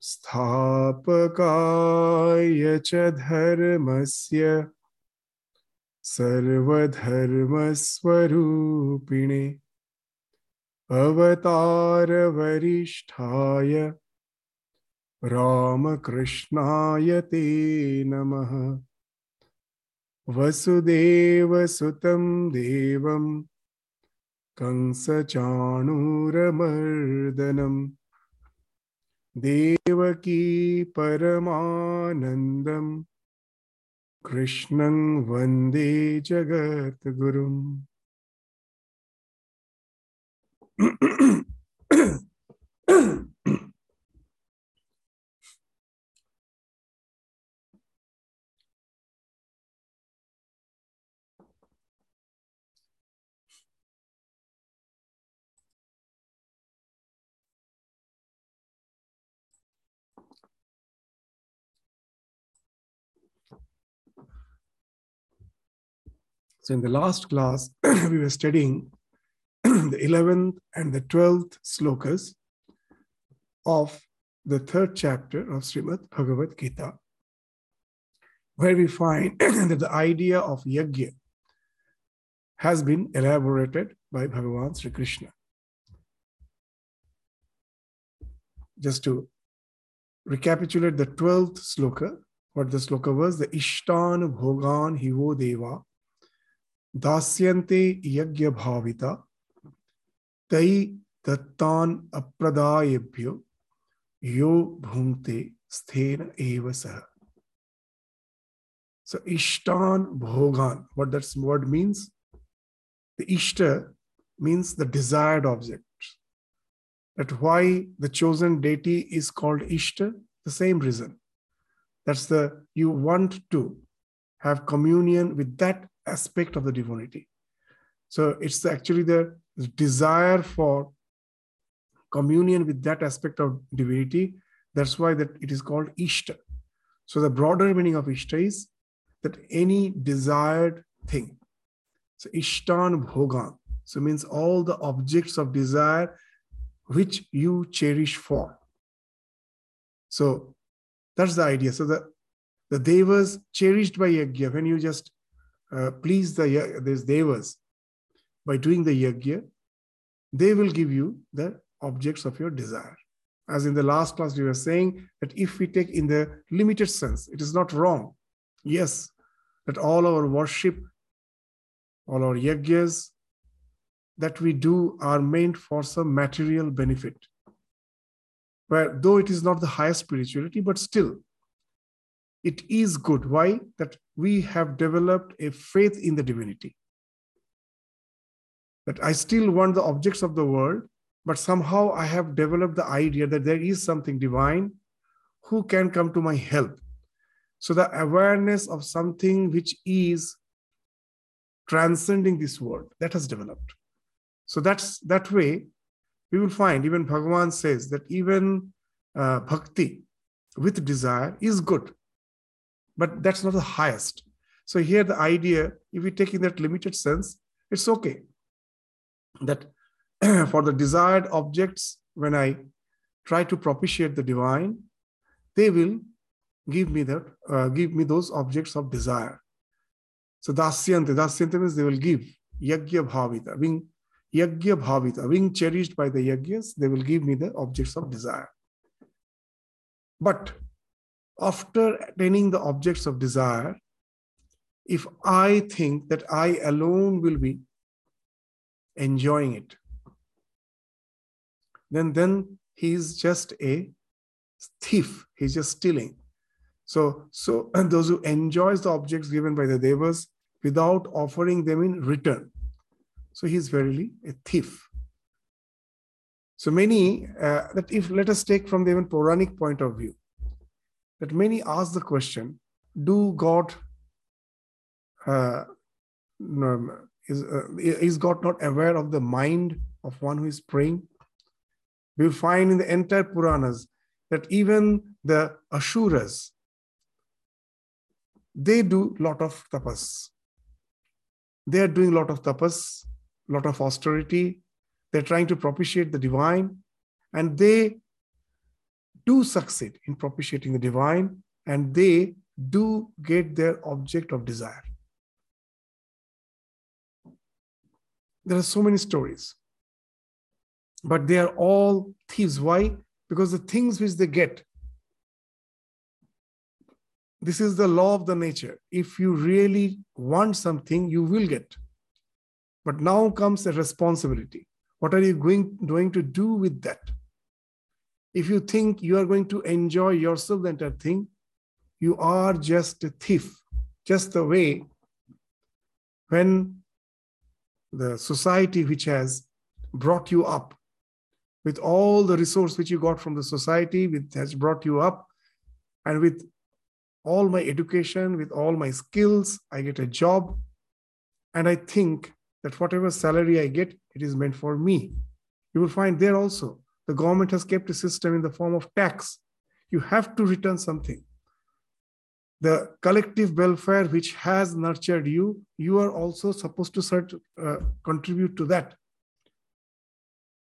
स्थापकाय च धर्मस्य सर्वधर्मस्वरूपिणे अवतारवरिष्ठाय रामकृष्णाय ते नमः। वसुदेवसुतं देवं कंसचाणूरमर्दनम्। देवकी परमानन्दम्। कृष्णं वंदे जगद्गुरुम्। So, in the last class, we were studying the 11th and the 12th slokas of the third chapter of Srimad Bhagavad Gita, where we find that the idea of yajna has been elaborated by Bhagavan Sri Krishna. Just to recapitulate the 12th sloka, what the sloka was, the Ishtan Bhogan Hivo Deva दास्यन्ते यज्ञ भाविता तै दत्तान अप्रदायेभ्यो यो भुंक्ते स्थेन एव सह so ishtan bhogan what that word means the ishta means the desired object that why the chosen deity is called ishta the same reason that's the you want to have communion with that aspect of the divinity. So it's actually the desire for communion with that aspect of divinity. That's why that it is called Ishta. So the broader meaning of Ishta is that any desired thing. So Ishtan Bhogan. So means all the objects of desire which you cherish for. So that's the idea. So the, the devas cherished by Yajna, when you just uh, please the these devas by doing the yajna, they will give you the objects of your desire. As in the last class, we were saying that if we take in the limited sense, it is not wrong. Yes, that all our worship, all our yajnas that we do are meant for some material benefit. Where though it is not the highest spirituality, but still it is good. Why? That we have developed a faith in the divinity. That I still want the objects of the world, but somehow I have developed the idea that there is something divine who can come to my help. So the awareness of something which is transcending this world that has developed. So that's that way we will find even Bhagavan says that even uh, bhakti with desire is good but that's not the highest. So here the idea, if we take in that limited sense, it's okay. That for the desired objects, when I try to propitiate the divine, they will give me that, uh, give me those objects of desire. So dasyante, dasyante means they will give yagya bhavita, being yagya bhavita, being cherished by the yagyas, they will give me the objects of desire. But after attaining the objects of desire, if I think that I alone will be enjoying it, then then he's just a thief. He's just stealing. So, so and those who enjoys the objects given by the devas without offering them in return. So he's verily a thief. So many uh, that if let us take from the even Puranic point of view, that many ask the question do God uh, is, uh, is God not aware of the mind of one who is praying? We'll find in the entire Puranas that even the Asuras, they do lot of tapas. They are doing lot of tapas, lot of austerity. They're trying to propitiate the divine. and they do succeed in propitiating the divine and they do get their object of desire. There are so many stories, but they are all thieves. Why? Because the things which they get, this is the law of the nature. If you really want something, you will get. But now comes a responsibility. What are you going, going to do with that? If you think you are going to enjoy yourself the entire thing, you are just a thief. Just the way when the society which has brought you up with all the resource which you got from the society which has brought you up and with all my education with all my skills i get a job and i think that whatever salary i get it is meant for me you will find there also the government has kept a system in the form of tax you have to return something the collective welfare which has nurtured you, you are also supposed to uh, contribute to that.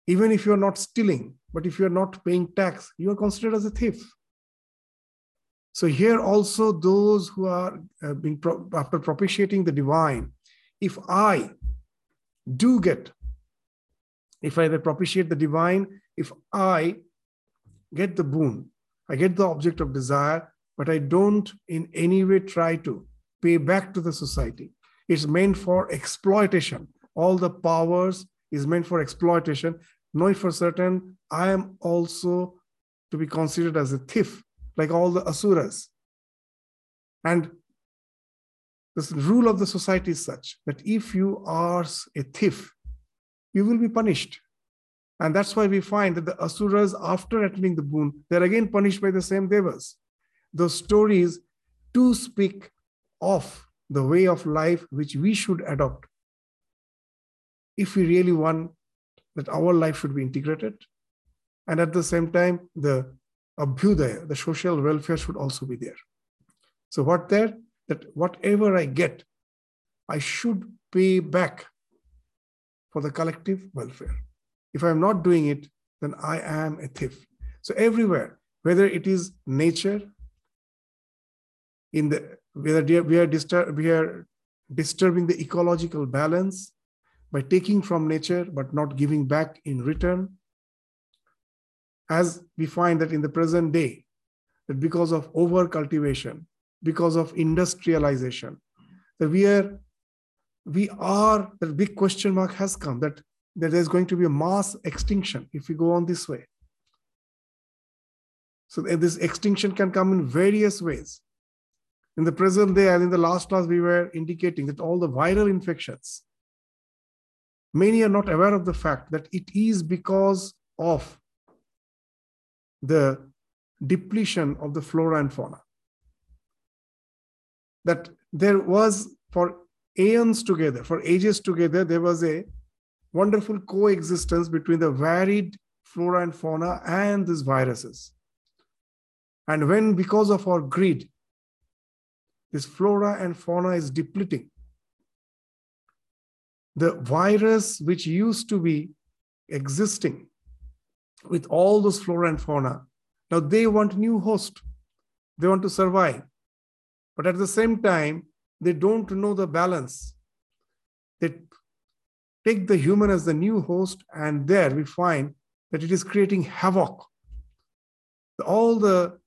Even if you are not stealing, but if you are not paying tax, you are considered as a thief. So here also those who are uh, being pro- after propitiating the divine, if I do get, if I propitiate the divine, if I get the boon, I get the object of desire, but I don't in any way try to pay back to the society. It's meant for exploitation. All the powers is meant for exploitation. Knowing for certain, I am also to be considered as a thief, like all the asuras. And this rule of the society is such that if you are a thief, you will be punished. And that's why we find that the asuras, after attaining the boon, they're again punished by the same devas. Those stories to speak of the way of life which we should adopt. If we really want that our life should be integrated and at the same time the abhyudaya the social welfare should also be there. So what there that whatever i get i should pay back for the collective welfare. If i'm not doing it then i am a thief. So everywhere whether it is nature in the whether we are, disturb, we are disturbing the ecological balance by taking from nature but not giving back in return as we find that in the present day that because of over cultivation because of industrialization that we are we are the big question mark has come that, that there's going to be a mass extinction if we go on this way so eh, this extinction can come in various ways in the present day and in the last class, we were indicating that all the viral infections, many are not aware of the fact that it is because of the depletion of the flora and fauna. That there was, for aeons together, for ages together, there was a wonderful coexistence between the varied flora and fauna and these viruses. And when, because of our greed, this flora and fauna is depleting. The virus, which used to be existing with all those flora and fauna, now they want new host. They want to survive. But at the same time, they don't know the balance. They take the human as the new host, and there we find that it is creating havoc. All the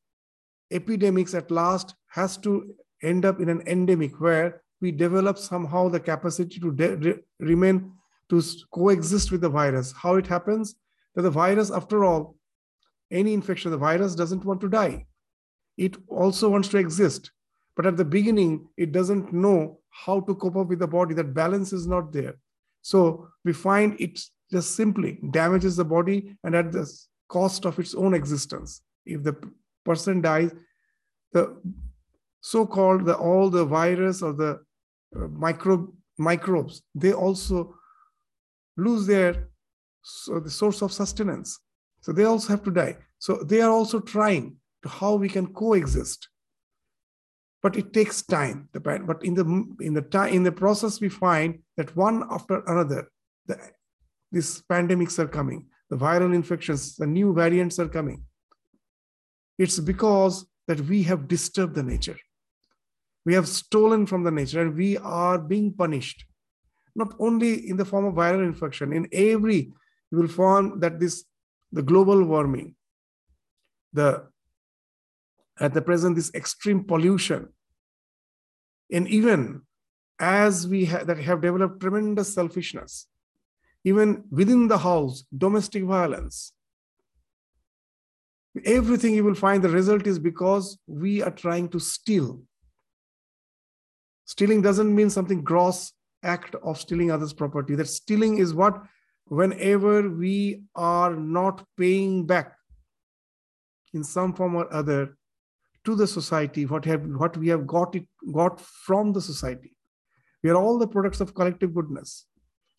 epidemics at last has to end up in an endemic where we develop somehow the capacity to de- re- remain to coexist with the virus. How it happens? That the virus, after all, any infection, the virus doesn't want to die. It also wants to exist. But at the beginning, it doesn't know how to cope up with the body. That balance is not there. So we find it just simply damages the body and at the cost of its own existence. If the person dies, the so-called the, all the virus or the uh, microbe microbes they also lose their so the source of sustenance so they also have to die so they are also trying to how we can coexist but it takes time but in the in the time in the process we find that one after another the, these pandemics are coming the viral infections, the new variants are coming. It's because that we have disturbed the nature. We have stolen from the nature and we are being punished. Not only in the form of viral infection, in every, you will find that this, the global warming, the at the present, this extreme pollution, and even as we ha- that have developed tremendous selfishness, even within the house, domestic violence, everything you will find the result is because we are trying to steal. Stealing doesn't mean something gross act of stealing others property. That stealing is what? Whenever we are not paying back in some form or other to the society what have what we have got it got from the society we are all the products of collective goodness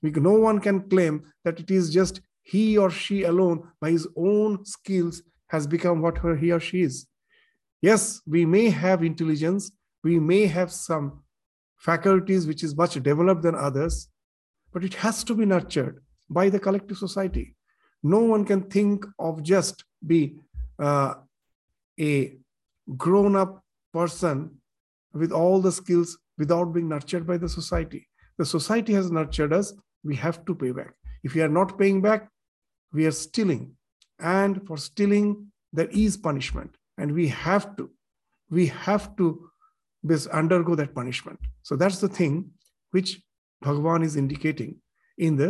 we, no one can claim that it is just he or she alone by his own skills has become what he or she is. Yes, we may have intelligence, we may have some faculties which is much developed than others, but it has to be nurtured by the collective society. No one can think of just be uh, a grown-up person with all the skills without being nurtured by the society. The society has nurtured us. We have to pay back. If we are not paying back, we are stealing and for stealing there is punishment and we have to we have to undergo that punishment so that's the thing which bhagavan is indicating in the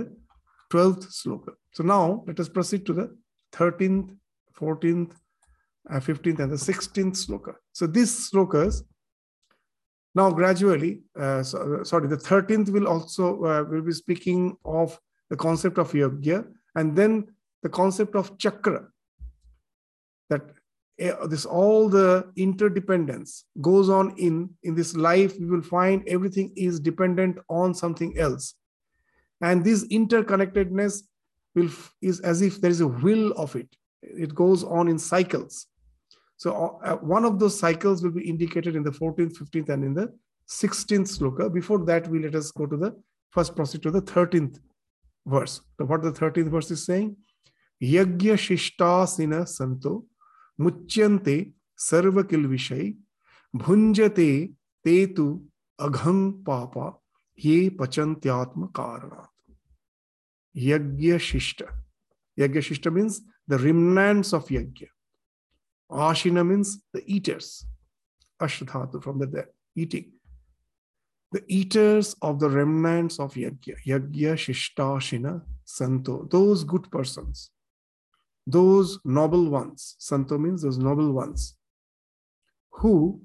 12th sloka so now let us proceed to the 13th 14th uh, 15th and the 16th sloka. So these slokas now gradually uh, so, sorry the 13th will also uh, will be speaking of the concept of yagya and then the concept of chakra. That eh, this all the interdependence goes on in in this life. We will find everything is dependent on something else. And this interconnectedness will is as if there is a will of it. It goes on in cycles so uh, uh, one of those cycles will be indicated in the 14th, 15th, and in the 16th sloka. Before that, we let us go to the first proceed to the 13th verse. So what the 13th verse is saying? Yagya shishtasina santo muchyante sarvakil vishay bhunjate tetu agham papa ye pachantyatma karanat. Yagya shishta. Yagya shishta means the remnants of yagya. Ashina means the eaters. Ashtadhatu from the eating. The eaters of the remnants of yajna, yajna, shishta, shina, santo, those good persons, those noble ones. Santo means those noble ones who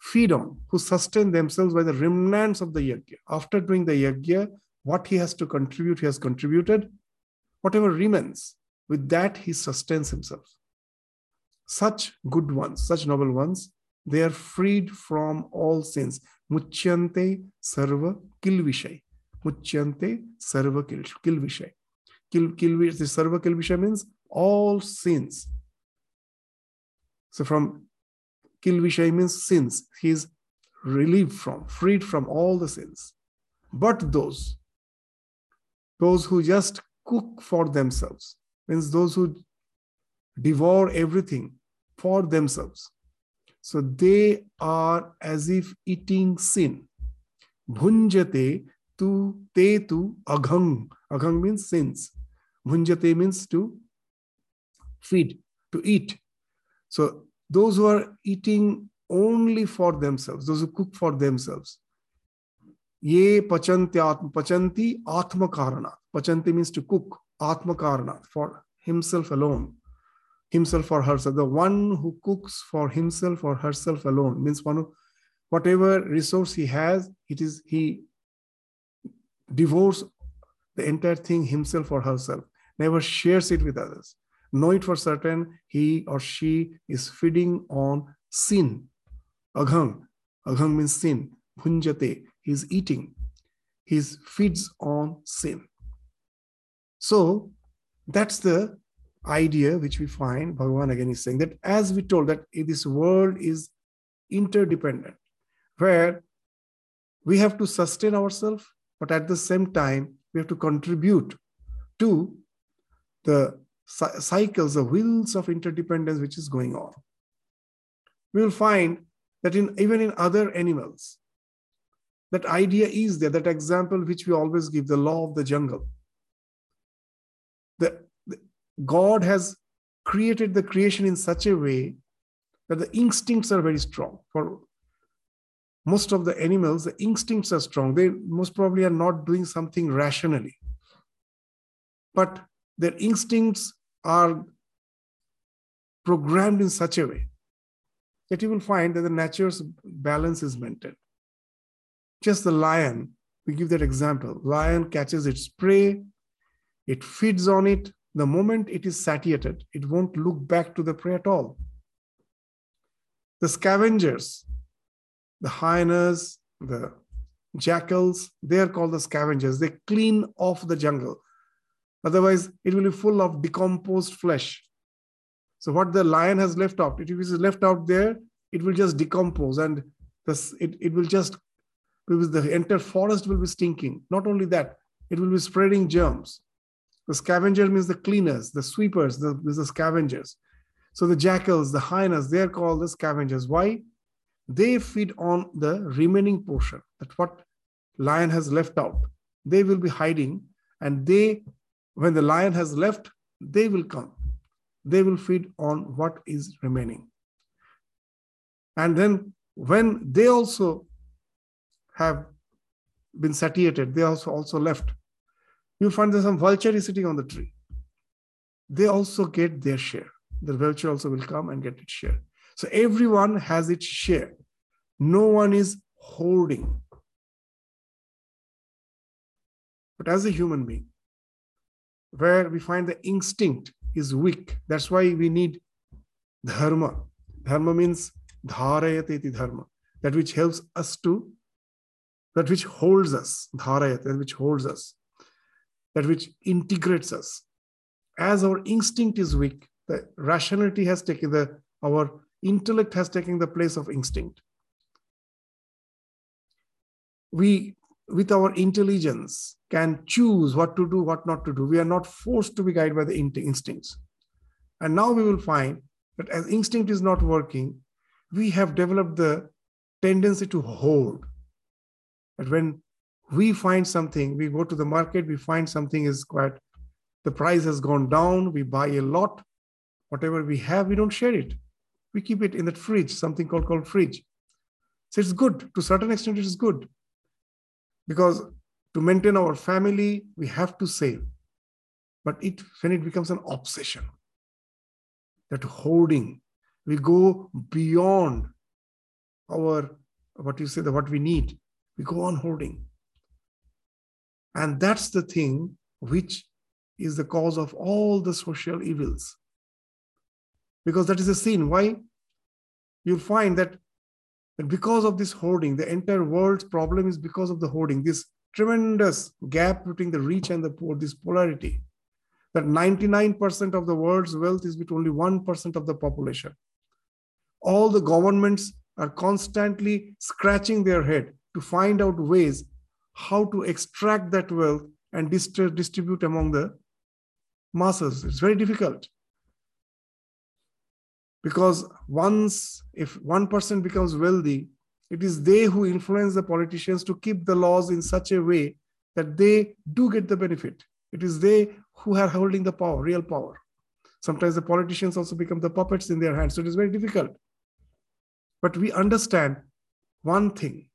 feed on, who sustain themselves by the remnants of the yajna. After doing the yajna, what he has to contribute, he has contributed. Whatever remains, with that he sustains himself. Such good ones, such noble ones, they are freed from all sins. Muchyante sarva kilvishay. Muchyante sarva kilvishay. Kil, kilvish, the sarva kilvisha means all sins. So from kilvisha means sins. He is relieved from, freed from all the sins. But those, those who just cook for themselves, means those who devour everything for themselves. So they are as if eating sin. Bhunjate tu te tu aghang. Aghang means sins. Bhunjate means to feed, to eat. So those who are eating only for themselves, those who cook for themselves, ye pachanti atma, pachanti atma karana. Pachanti means to cook, atma karana, for himself alone, himself or herself. The one who cooks for himself or herself alone means one who, whatever resource he has, it is he devotes the entire thing himself or herself never shares it with others. Know it for certain, he or she is feeding on sin. Aghang. Aghang means sin. Bhunjate. He is eating. He feeds on sin. So that's the idea which we find Bhagavan again is saying that as we told that this world is interdependent, where we have to sustain ourselves, but at the same time, we have to contribute to the cycles, the wheels of interdependence which is going on. We will find that in even in other animals, that idea is there, that example which we always give, the law of the jungle. God has created the creation in such a way that the instincts are very strong. For most of the animals, the instincts are strong. They most probably are not doing something rationally. But their instincts are programmed in such a way that you will find that the nature's balance is maintained. Just the lion, we give that example. Lion catches its prey, it feeds on it. The moment it is satiated, it won't look back to the prey at all. The scavengers, the hyenas, the jackals, they are called the scavengers. They clean off the jungle. Otherwise, it will be full of decomposed flesh. So what the lion has left out, if it is left out there, it will just decompose and this, it, it will just, because the entire forest will be stinking. Not only that, it will be spreading germs. The scavenger means the cleaners, the sweepers, the, the scavengers. So the jackals, the hyenas, they are called the scavengers. Why? They feed on the remaining portion. That what lion has left out. They will be hiding and they, when the lion has left, they will come they will feed on what is remaining. And then when they also have been satiated, they also also left. You'll find there's some vulture is sitting on the tree. They also get their share. The vulture also will come and get its share. So everyone has its share. No one is holding. But as a human being, where we find the instinct is weak. That's why we need dharma. Dharma means dharayati dharma, that which helps us to, that which holds us, dharayat, that which holds us, that which integrates us. As our instinct is weak, the rationality has taken the, our intellect has taken the place of instinct. We with our intelligence can choose what to do, what not to do. We are not forced to be guided by the instincts. And now we will find that as instinct is not working, we have developed the tendency to hold. That when we find something, we go to the market, we find something is quite, the price has gone down, we buy a lot, whatever we have, we don't share it. We keep it in that fridge, something called, called fridge. So it's good. To certain extent, it is good because to maintain our family we have to save but it when it becomes an obsession that hoarding we go beyond our what you say the what we need we go on hoarding and that's the thing which is the cause of all the social evils because that is a sin why you'll find that because of this hoarding, the entire world's problem is because of the hoarding, this tremendous gap between the rich and the poor, this polarity. That 99% of the world's wealth is with only 1% of the population. All the governments are constantly scratching their head to find out ways how to extract that wealth and distribute among the masses. It's very difficult. Because once if one person becomes wealthy it is they who influence the politicians to keep the laws in such a way that they do get the benefit. It is they who are holding the power real power. Sometimes the politicians also become the puppets in their hands. So it is very difficult. But we understand one thing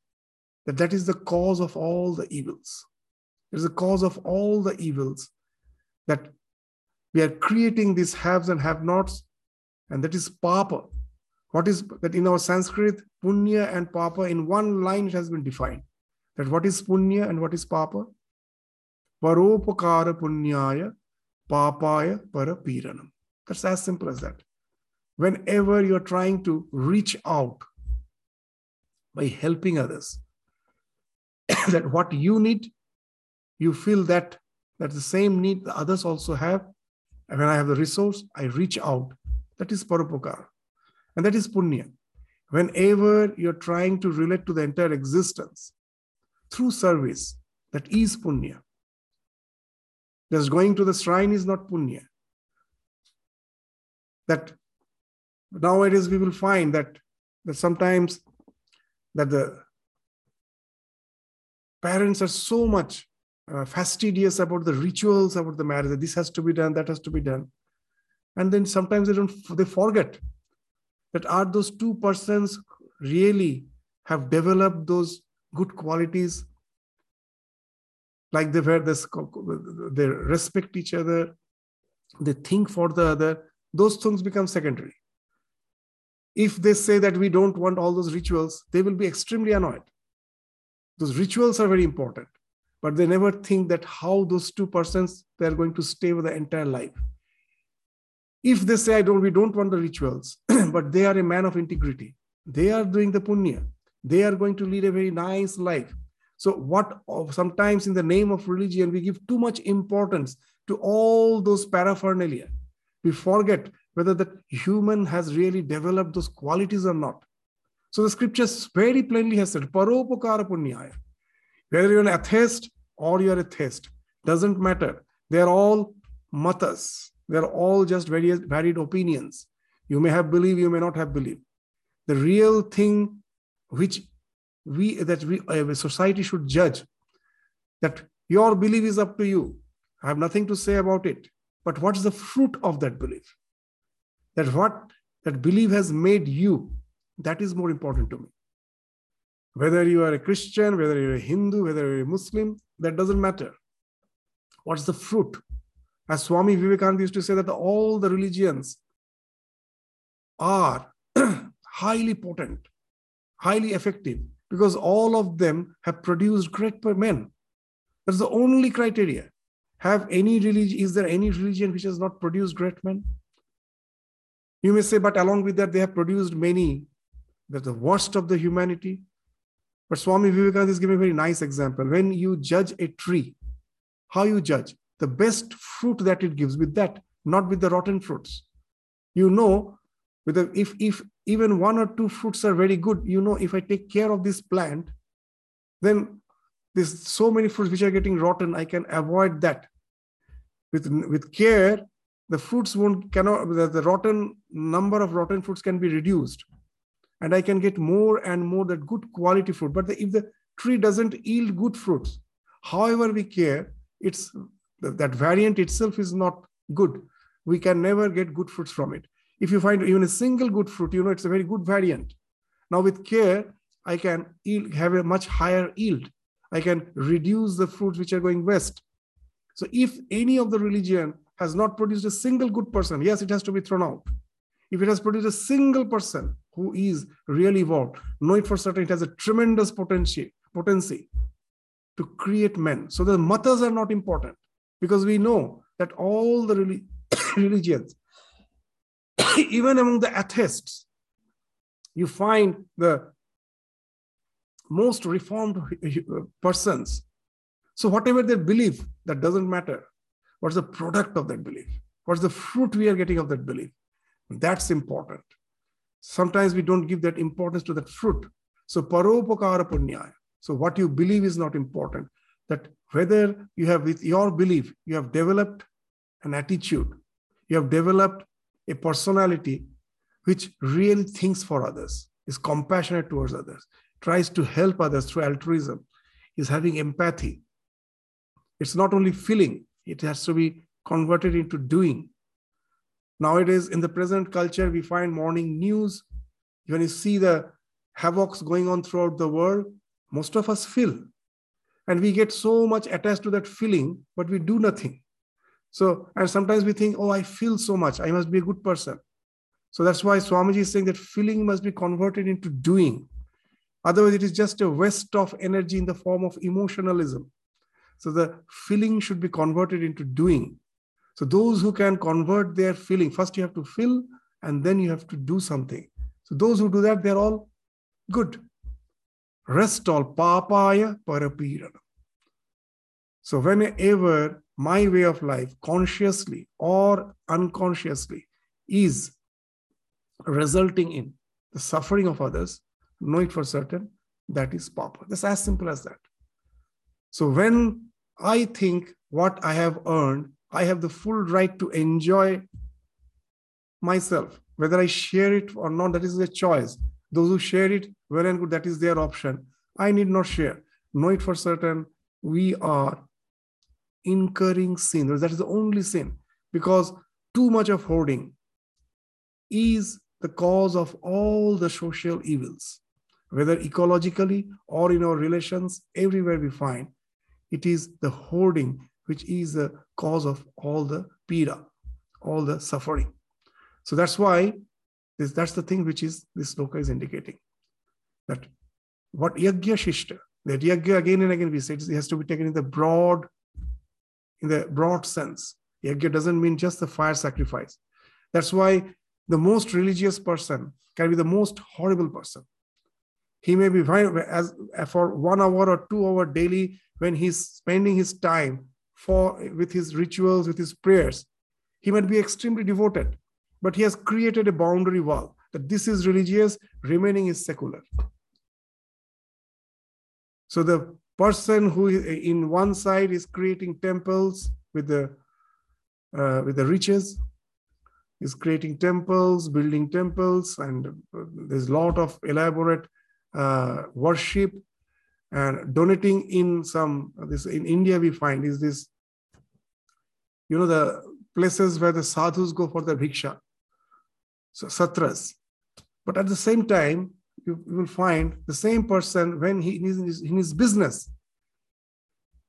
that that is the cause of all the evils it is the cause of all the evils that we are creating these haves and have nots and that is papa. What is that in our Sanskrit, punya and papa, in one line it has been defined. That what is punya and what is papa? Paropakara punyaya, papaya parapiranam. That's as simple as that. Whenever you're trying to reach out by helping others, that what you need, you feel that that the same need the others also have. And when I have the resource, I reach out that is paropakara. And that is punya. Whenever you're trying to relate to the entire existence through service, that is punya. Just going to the shrine is not punya. that nowadays we will find that, that sometimes that the parents are so much uh, fastidious about the rituals about the marriage this has to be done that has to be done. And then sometimes they don't they forget that are those two persons really have developed those good qualities? Like they were this they respect each other they think for the other those things become secondary. If they say that we don't want all those rituals they will be extremely annoyed those rituals are very important but they never think that how those two persons they are going to stay with the entire life. If they say i don't we don't want the rituals but they are a man of integrity. They are doing the punya. They are going to lead a very nice life. So what sometimes in the name of religion we give too much importance to all those paraphernalia. We forget whether the human has really developed those qualities or not so the scriptures very plainly has said paropakara punyaya whether you're an atheist or you're a theist doesn't matter they're all matas they're all just various varied opinions. You may have believed, you may not have believed. The real thing which we that we uh, a society should judge that your belief is up to you. I have nothing to say about it. But what's the fruit of that belief? That what that belief has made you, that is more important to me. Whether you are a Christian, whether you're a Hindu, whether you're a Muslim, that doesn't matter. What's the fruit? As Swami Vivekananda used to say that all the religions are highly potent, highly effective, because all of them have produced great men. That's the only criteria. Have any religion, is there any religion which has not produced great men? You may say, but along with that, they have produced many. The worst of the humanity. But Swami Vivekananda is giving a very nice example. When you judge a tree, how you judge? the best fruit that it gives with that, not with the rotten fruits. You know, with the, if if even one or two fruits are very good, you know, if I take care of this plant, then there's so many fruits which are getting rotten, I can avoid that. With with care, the fruits won't cannot the, the rotten number of rotten fruits can be reduced, and I can get more and more that good quality fruit. But the, if the tree doesn't yield good fruits, however we care, it's that variant itself is not good. We can never get good fruits from it. If you find even a single good fruit, you know it's a very good variant. Now with care, I can yield, have a much higher yield. I can reduce the fruits which are going west. So if any of the religion has not produced a single good person, yes, it has to be thrown out. If it has produced a single person who is really evolved, know it for certain it has a tremendous potential, potency to create men. So the matas are not important because we know that all the religions, even among the atheists, you find the most reformed persons. So, whatever they believe, that doesn't matter. What's the product of that belief? What's the fruit we are getting of that belief? That's important. Sometimes we don't give that importance to that fruit. So, paropakara punyaya. So, what you believe is not important. That whether you have with your belief you have developed an attitude you have developed a personality which really thinks for others is compassionate towards others tries to help others through altruism is having empathy it's not only feeling it has to be converted into doing nowadays in the present culture we find morning news. When you see the havocs going on throughout the world most of us feel. And we get so much attached to that feeling but we do nothing. So and sometimes we think oh i feel so much. I must be a good person. So that's why swamiji is saying that feeling must be converted into doing. Otherwise it is just a waste of energy in the form of emotionalism. So the feeling should be converted into doing so those who can convert their feeling first you have to feel and then you have to do something so those who do that they're all good rest all papaya parapirana. So whenever my way of life, consciously or unconsciously, is resulting in the suffering of others, know it for certain, that is papa. That's as simple as that. So when I think what I have earned, I have the full right to enjoy myself. Whether I share it or not, that is a choice. Those who share it, well and good, that is their option. I need not share. Know it for certain. We are incurring sin. That is the only sin because too much of hoarding is the cause of all the social evils, whether ecologically or in our relations, everywhere we find it is the hoarding which is the cause of all the pira, all the suffering. So that's why this, that's the thing which is this sloka is indicating. That what yagya shishta, that yagya again and again we say it has to be taken in the broad, in the broad sense. Yagya doesn't mean just the fire sacrifice. That's why the most religious person can be the most horrible person. He may be as for one hour or two hour daily when he's spending his time for with his rituals, with his prayers. He might be extremely devoted, but he has created a boundary wall that this is religious, remaining is secular. So the person who in one side is creating temples with the uh, with the riches is creating temples building temples and there's a lot of elaborate uh, worship and donating in some this in india we find is this you know the places where the sadhus go for the bhiksha so satras but at the same time you, you will find the same person when he in his, in his business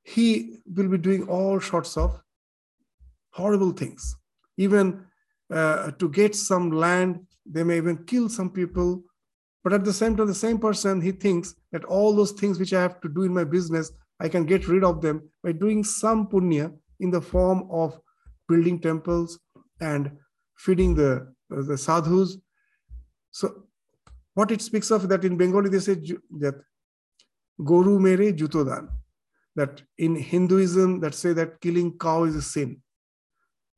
he will be doing all sorts of horrible things. Even uh, to get some land, they may even kill some people. But at the same time, the same person, he thinks that all those things which I have to do in my business, I can get rid of them by doing some punya in the form of building temples and feeding the, the sadhus. So what it speaks of that in Bengali, they say that Goru mere jutodan. That in Hinduism, that say that killing cow is a sin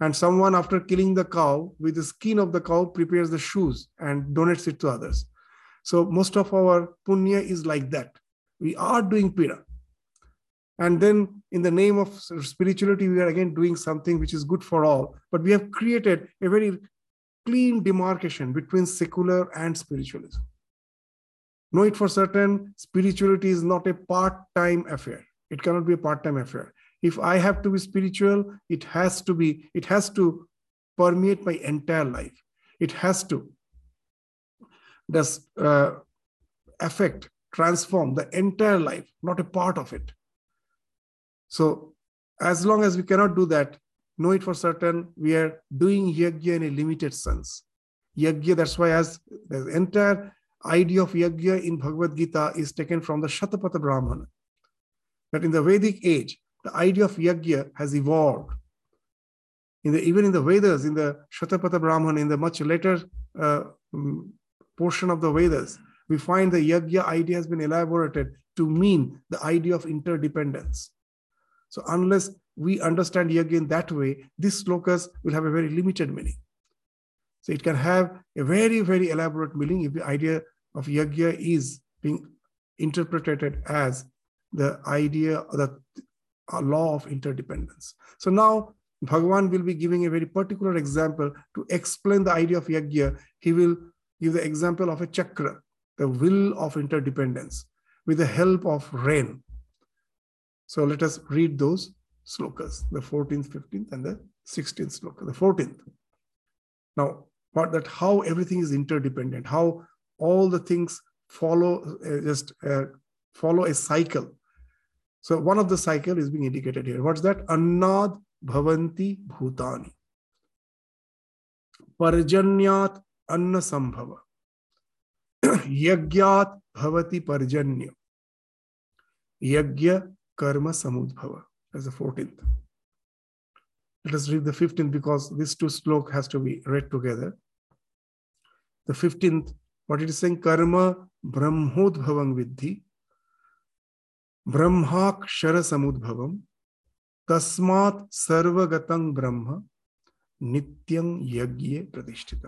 and someone after killing the cow with the skin of the cow prepares the shoes and donates it to others so most of our punya is like that. We are doing pira. And then in the name of spirituality we are again doing something which is good for all. But we have created a very clean demarcation between secular and spiritualism. Know it for certain spirituality is not a part-time affair. It cannot be a part-time affair. If i have to be spiritual it has to be it has to permeate my entire life. It has to does uh, affect transform the entire life not a part of it. So as long as we cannot do that know it for certain we are doing yajna in a limited sense. Yajna that's why as the entire idea of yajna in bhagavad gita is taken from the shatapatha brahmana that in the vedic age the idea of yajna has evolved. In the, even in the Vedas, in the Shatapatha Brahman, in the much later uh, mm, portion of the Vedas, we find the yajna idea has been elaborated to mean the idea of interdependence. So unless we understand yajna in that way, these slokas will have a very limited meaning. So it can have a very, very elaborate meaning if the idea of yajna is being interpreted as the idea, the law of interdependence. So now Bhagavan will be giving a very particular example to explain the idea of yajna. He will give the example of a chakra, the will of interdependence, with the help of rain. So let us read those slokas, the 14th, 15th, and the 16th sloka, the 14th. Now, what that how everything is interdependent, how all the things follow uh, just uh, follow a cycle so one of the cycle is being indicated here. What's that? Annad bhavanti bhutani. Parjanyat anna sambhava. Yagyat bhavati parjanya. Yagya karma samudbhava. That's the 14th. Let us read the 15th because this two slok has to be read together. The 15th, what it is saying, karma brahmodbhavam vidhi ब्रह्माक्षर समुद्भव तस्मात् सर्वगतं ब्रह्म नित्यं यज्ञ प्रतिष्ठित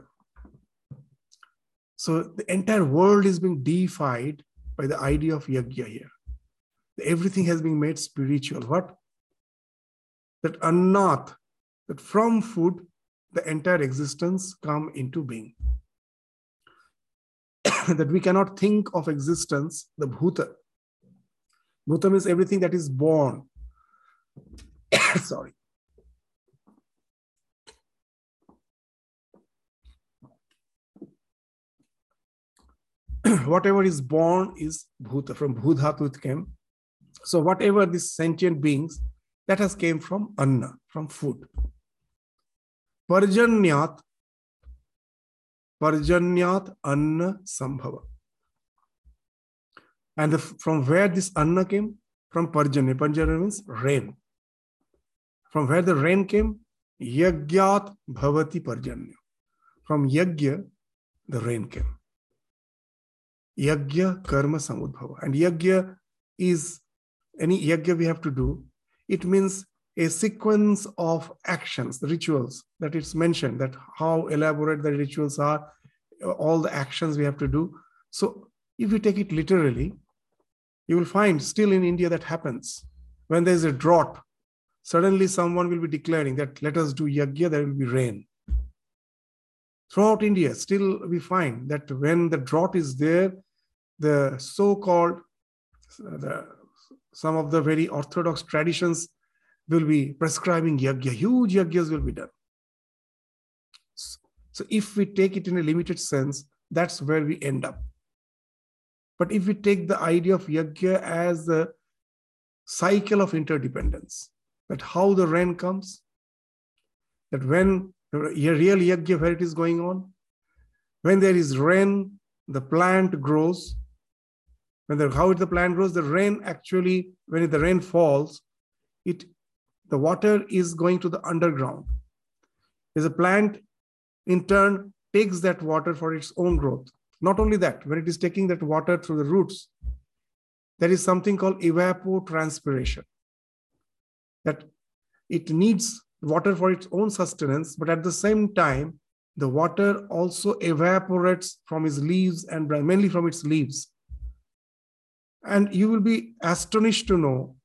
So the entire world is being deified by the idea of yajna here. Everything has been made spiritual. What? That annat, that from food the entire existence come into being. that we cannot think of existence, the bhuta. Bhuta means everything that is born. Sorry. whatever is born is bhuta. From bhudhatu it came. So whatever these sentient beings, that has came from anna, from food. Parjanyat, Parjanyat anna sambhava. And the, from where this anna came? From Parjanya. Parjanya means rain. From where the rain came? Yagyat bhavati Parjanya. From Yagya, the rain came. Yagya karma samudbhava. And Yagya is any Yagya we have to do. It means a sequence of actions, rituals that it's mentioned, that how elaborate the rituals are, all the actions we have to do. So if you take it literally, you will find still in India that happens. When there is a drought, suddenly someone will be declaring that let us do yagya, there will be rain. Throughout India, still we find that when the drought is there, the so-called the, some of the very orthodox traditions will be prescribing yagya, huge yagyas will be done. So if we take it in a limited sense, that's where we end up. But if we take the idea of yagya as the cycle of interdependence, that how the rain comes, that when the real yagya, where it is going on, when there is rain, the plant grows, when the how the plant grows the rain actually when the rain falls it the water is going to the underground. As a plant in turn takes that water for its own growth. Not only that when it is taking that water through the roots there is something called evapotranspiration. That it needs water for its own sustenance but at the same time the water also evaporates from its leaves and mainly from its leaves and you will be astonished to know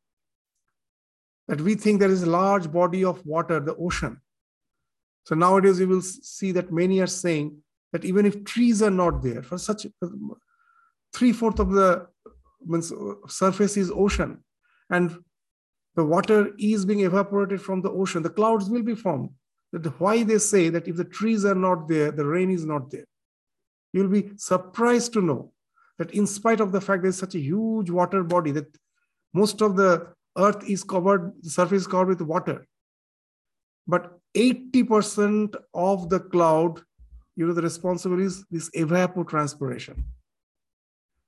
that we think there is a large body of water, the ocean. So nowadays you will see that many are saying that even if trees are not there, for such three-fourths of the surface is ocean, and the water is being evaporated from the ocean, the clouds will be formed. That why they say that if the trees are not there, the rain is not there. You'll be surprised to know that in spite of the fact there's such a huge water body that most of the earth is covered, surface is covered with water. But 80% of the cloud, you know, the responsibility is this evapotranspiration.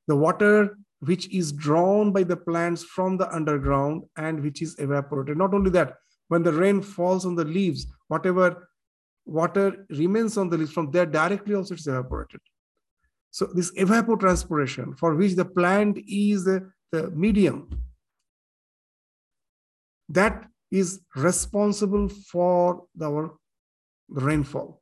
The water which is drawn by the plants from the underground and which is evaporated. Not only that, when the rain falls on the leaves, whatever water remains on the leaves from there directly also it's evaporated. So this evapotranspiration for which the plant is the, the medium, that is responsible for our rainfall.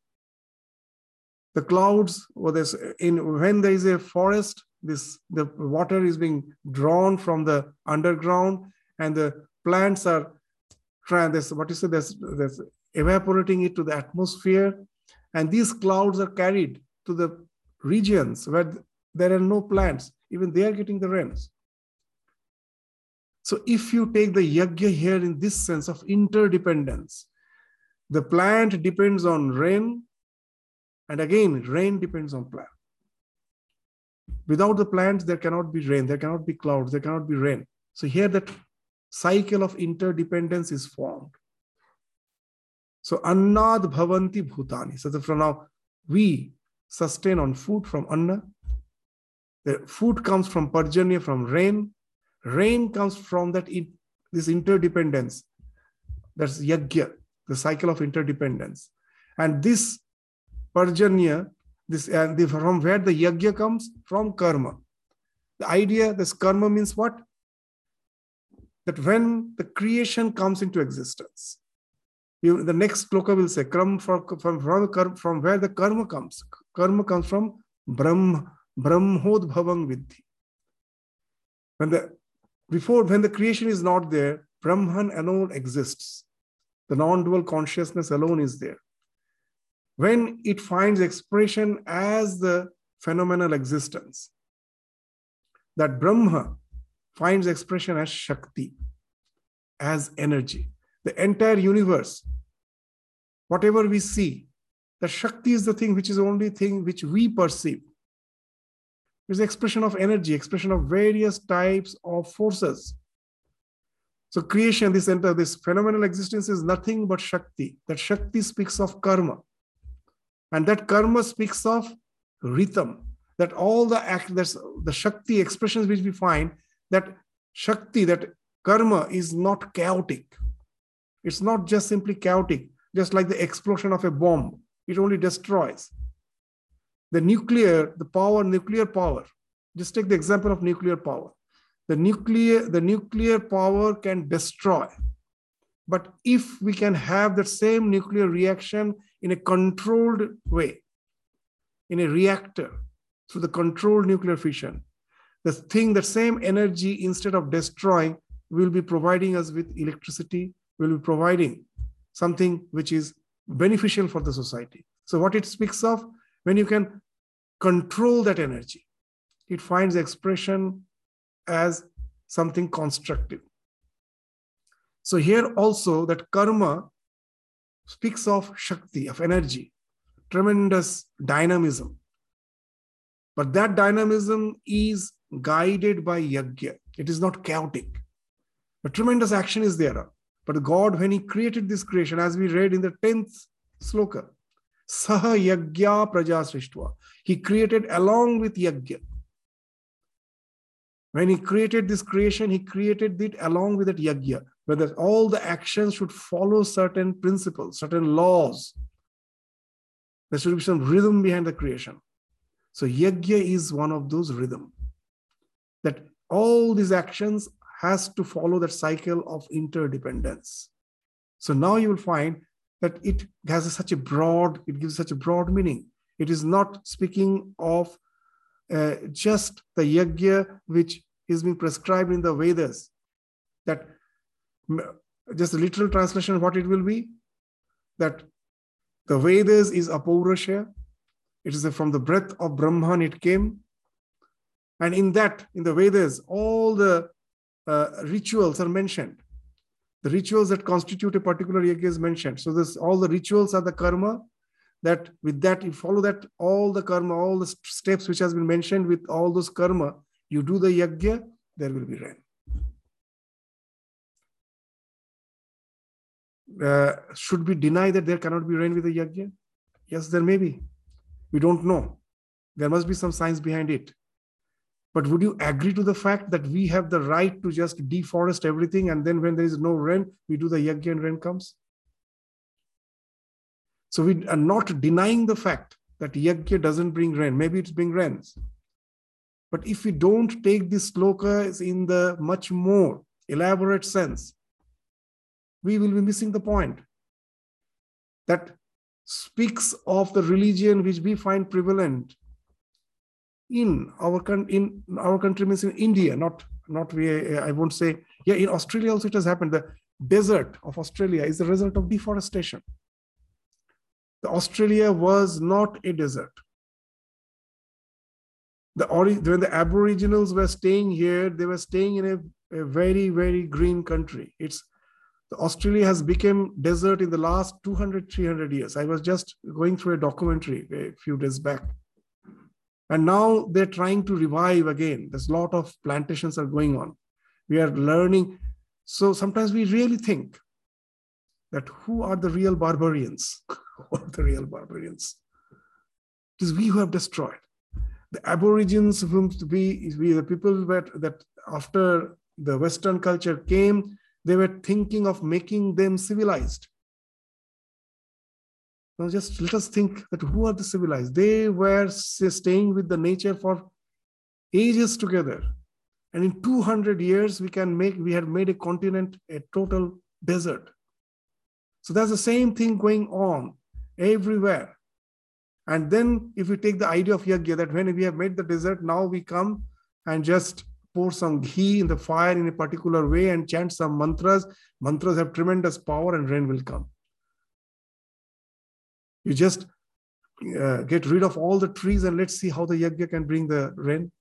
The clouds, or this, in, when there is a forest, this the water is being drawn from the underground and the plants are trying this what is it this, this evaporating it to the atmosphere and these clouds are carried to the regions where there are no plants, even they are getting the rains. So if you take the yagya here in this sense of interdependence, the plant depends on rain, and again, rain depends on plant. Without the plants, there cannot be rain, there cannot be clouds, there cannot be rain. So here that cycle of interdependence is formed. So annad bhavanti bhutani. So from now, we sustain on food from anna. The food comes from parjanya, from rain. Rain comes from that this interdependence. That's yagya, the cycle of interdependence. And this parjanya, this and the, from where the yagya comes from karma. The idea, this karma means what? That when the creation comes into existence, you, the next sloka will say, from, from, from where the karma comes. Karma comes from Brahm, Brahmodbhavang Vidhi. When the before when the creation is not there, Brahman alone exists. The non-dual consciousness alone is there. when it finds expression as the phenomenal existence, that Brahma finds expression as Shakti, as energy. The entire universe, whatever we see, the Shakti is the thing which is only thing which we perceive. It's expression of energy, expression of various types of forces. So creation, this entire this phenomenal existence is nothing but Shakti. That Shakti speaks of karma. And that karma speaks of rhythm. That all the act, that's the Shakti expressions which we find, that Shakti, that karma is not chaotic. It's not just simply chaotic, just like the explosion of a bomb. It only destroys. The nuclear, the power, nuclear power. Just take the example of nuclear power the nuclear the nuclear power can destroy but if we can have the same nuclear reaction in a controlled way in a reactor through the controlled nuclear fission the thing the same energy instead of destroying will be providing us with electricity will be providing something which is beneficial for the society so what it speaks of when you can control that energy it finds expression as something constructive. So here also that karma speaks of Shakti, of energy, tremendous dynamism. But that dynamism is guided by yajna. It is not chaotic. A tremendous action is there. But God, when He created this creation, as we read in the 10th sloka, Saha Yagya Praja Srishtva, He created along with Yagya. When he created this creation, he created it along with that yajna, where all the actions should follow certain principles, certain laws. There should be some rhythm behind the creation. So yajna is one of those rhythm. That all these actions has to follow that cycle of interdependence. So now you will find that it has such a broad, it gives such a broad meaning. It is not speaking of uh, just the yajna which is being prescribed in the Vedas. That just a literal translation, what it will be? That the Vedas is Apaurusha. It is from the breath of Brahman it came. And in that, in the Vedas, all the uh, rituals are mentioned. The rituals that constitute a particular yajna is mentioned. So this all the rituals are the karma that with that you follow that all the karma all the steps which has been mentioned with all those karma you do the yajna there will be rain. Uh, should we deny that there cannot be rain with the yajna? Yes there may be. We don't know. There must be some science behind it but would you agree to the fact that we have the right to just deforest everything and then when there is no rain we do the yagya and rain comes so we are not denying the fact that yagya doesn't bring rain. Maybe it's bring rains. But if we don't take this sloka in the much more elaborate sense, we will be missing the point. That speaks of the religion which we find prevalent in our in our country means in India, not not we I won't say yeah in Australia also it has happened. The desert of Australia is the result of deforestation. The Australia was not a desert. The, when the Aboriginals were staying here, they were staying in a, a very, very green country. It's Australia has become desert in the last 200, 300 years. I was just going through a documentary a few days back. And now they're trying to revive again. There's a lot of plantations are going on. We are learning. So sometimes we really think that who are the real barbarians? who are the real barbarians? It is we who have destroyed. The Aborigines, whom we, we the people that, that after the Western culture came, they were thinking of making them civilized. Now, just let us think that who are the civilized? They were staying with the nature for ages together. And in 200 years, we can make, we had made a continent a total desert. So there's the same thing going on everywhere. And then if we take the idea of yajna, that when we have made the desert, now we come and just pour some ghee in the fire in a particular way and chant some mantras. Mantras have tremendous power and rain will come. You just uh, get rid of all the trees and let's see how the yajna can bring the rain?